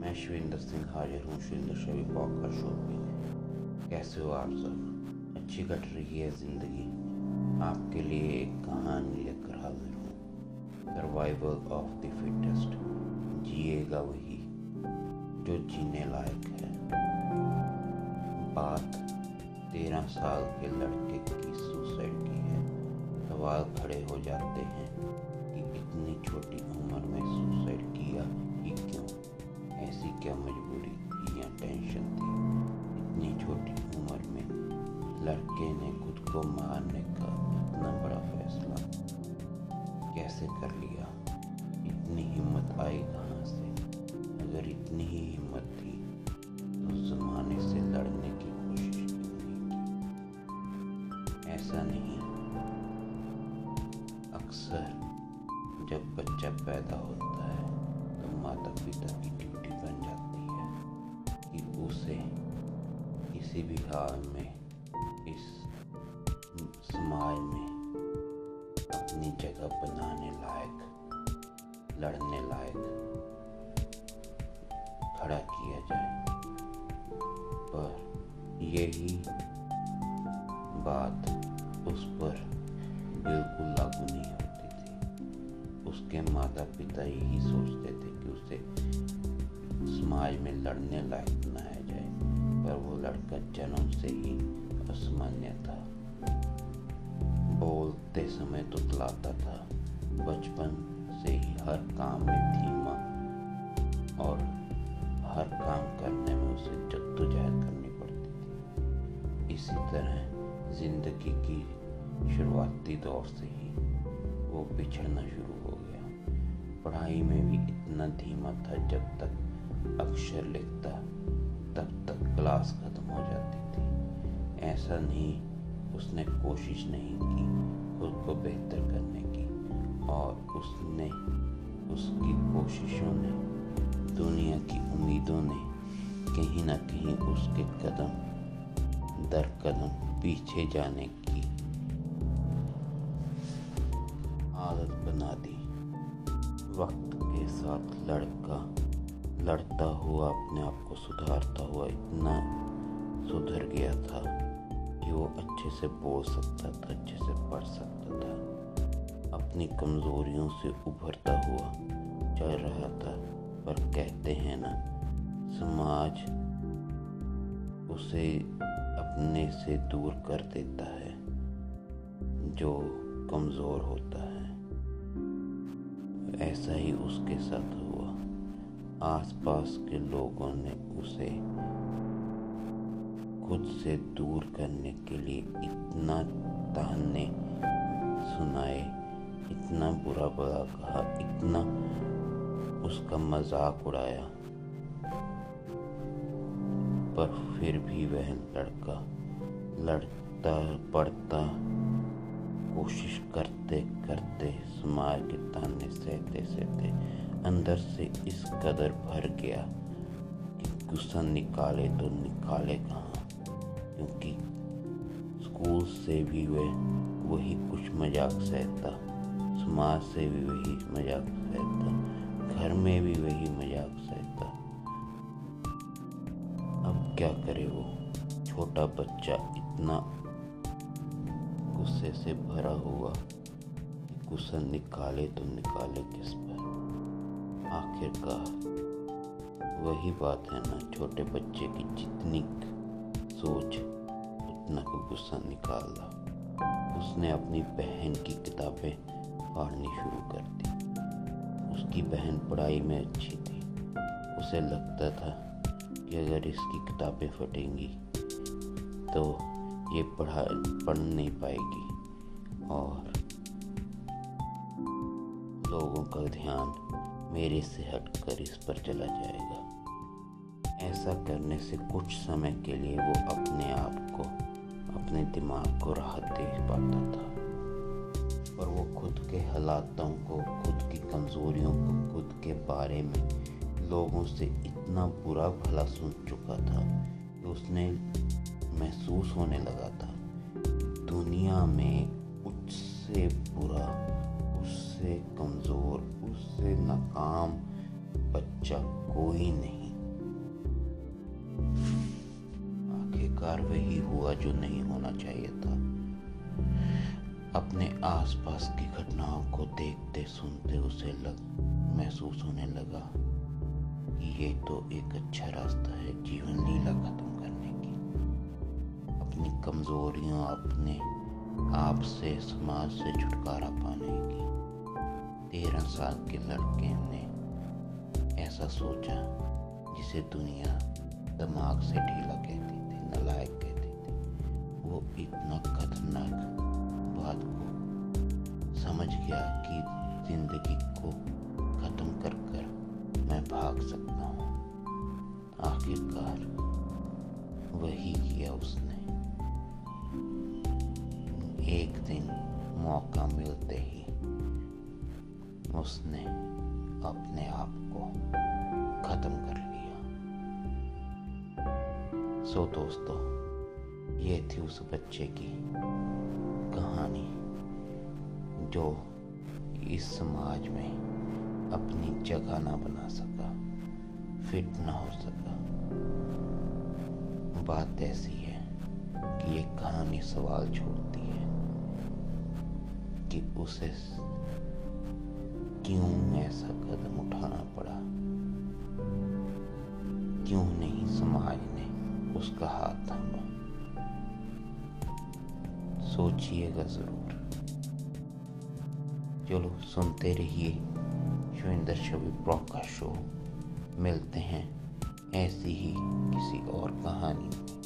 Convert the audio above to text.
میں شوندر سنگھ حاضر ہوں شلد شبی کا شو کیسے ہو آپ سب اچھی کٹ رہی ہے زندگی آپ کے لیے ایک کہانی لے کر حاضر ہوں سروائیول آف دی فٹسٹ جیے گا وہی جو جینے لائق ہے بات تیرہ سال کے لڑکے کی سوسائڈ کی ہے سوال کھڑے ہو جاتے ہیں کہ اتنی چھوٹی کیسے کر لیا۔ اتنی ہمت آئی کہاں سے۔ اگر اتنی ہی ہمت تھی۔ تو زمانے سے لڑنے کی کوشش کیوں نہیں کی۔ ایسا نہیں۔ اکثر جب بچہ پیدا ہوتا ہے تو ماتا پتا کی ڈیوٹی بن جاتی ہے کہ اسے کسی بھی حال میں اس سماج میں اپنی جگہ بنانے لائق، لڑنے لائق کھڑا کیا جائے۔ پر یہی بات اس پر بالکل لاگو نہیں ہوتی تھی۔ اس کے ماتا پتا یہی سوچتے تھے کہ اسے سماج میں لڑنے لائق بنایا جائے، پر وہ لڑکا جنم سے ہی اسمانیہ تھا۔ بولتے سمے تو تلاتا تھا بچپن سے ہی ہر کام میں دھیما اور ہر کام کرنے میں اسے جدوجہد کرنی پڑتی تھی اسی طرح زندگی کی شروعاتی دور سے ہی وہ بچھڑنا شروع ہو گیا پڑھائی میں بھی اتنا دھیما تھا جب تک اکشر لکھتا تب تک کلاس ختم ہو جاتی تھی ایسا نہیں اس نے کوشش نہیں کی خود کو بہتر کرنے کی اور اس نے اس کی کوششوں نے دنیا کی امیدوں نے کہیں نہ کہیں اس کے قدم در قدم پیچھے جانے کی عادت بنا دی۔ وقت کے ساتھ لڑکا لڑتا ہوا اپنے آپ کو سدھارتا ہوا اتنا سدھر گیا تھا۔ کہ وہ اچھے سے بول سکتا تھا، اچھے سے پڑھ سکتا تھا، اپنی کمزوریوں سے ابھرتا ہوا چل رہا تھا۔ پر کہتے ہیں نا، سماج اسے اپنے سے دور کر دیتا ہے، جو کمزور ہوتا ہے۔ ایسا ہی اس کے ساتھ ہوا۔ آس پاس کے لوگوں نے اسے خود سے دور کرنے کے لیے اتنا تانے سنائے، اتنا برا برا کہا، اتنا اس کا مذاق اڑایا۔ پر پھر بھی وہ لڑکا، لڑتا پڑھتا کوشش کرتے کرتے سماج کے تانے سہتے سہتے اندر سے اس قدر بھر گیا کہ غصہ نکالے تو نکالے کہاں؟ کیونکہ اسکول سے بھی وہ وہی کچھ مذاق سہتا، سماج سے بھی وہی مذاق سہتا، گھر میں بھی وہی مذاق سہتا۔ اب کیا کرے وہ؟ چھوٹا بچہ اتنا غصے سے بھرا ہوا کہ غصہ نکالے تو نکالے کس پر؟ آخر کا وہی بات ہے نا، چھوٹے بچے کی جتنی سوچ، اتنا کو غصہ نکال رہا اس نے اپنی بہن کی کتابیں پڑھنی شروع کر دی۔ اس کی بہن پڑھائی میں اچھی تھی۔ اسے لگتا تھا کہ اگر اس کی کتابیں پھٹیں گی تو یہ پڑھا، پڑھ نہیں پائے گی۔ اور لوگوں کا دھیان میرے سے ہٹ کر اس پر چلا جائے گا۔ ایسا کرنے سے کچھ سمے کے لیے وہ اپنے آپ کو، اپنے دماغ کو راحت دے پاتا تھا۔ اور وہ خود کے حالاتوں کو، خود کی کمزوریوں کو، خود کے بارے میں لوگوں سے اتنا برا بھلا سن چکا تھا کہ اس نے محسوس ہونے لگا تھا۔ دنیا میں اس سے برا اس سے کمزور اس سے ناکام بچہ کوئی نہیں۔ جو نہیں ہونا چاہیے تھا۔ اپنے آس پاس کی گھٹناؤں کو دیکھتے سنتے اسے لگ محسوس ہونے لگا یہ تو ایک اچھا راستہ ہے جیون لیلا ختم کرنے کی۔ اپنی کمزوریوں، اپنے آپ سے، سماج سے چھٹکارا پانے کی۔ تیرہ سال کے لڑکے نے ایسا سوچا جسے دنیا دماغ سے ڈھیلا کہتی تھی نلائق وہ اتنا خطرناک بات کو سمجھ گیا کہ زندگی کو ختم کر کر میں بھاگ سکتا ہوں۔ آخر کار وہی کیا اس نے۔ ایک دن موقع ملتے ہی اس نے اپنے آپ کو ختم کر لیا۔ سو دوستو یہ تھی اس بچے کی کہانی جو اس سماج میں اپنی جگہ نہ بنا سکا فٹ نہ ہو سکا۔ بات ایسی ہے کہ یہ کہانی سوال چھوڑتی ہے کہ اسے کیوں ایسا قدم اٹھانا پڑا؟ کیوں نہیں سماج نے اس کا ہاتھ تھاما؟ سوچئے گا ضرور۔ چلو، سنتے رہیے۔ شوندر شبی براک کا شو۔ ملتے ہیں ایسی ہی کسی اور کہانی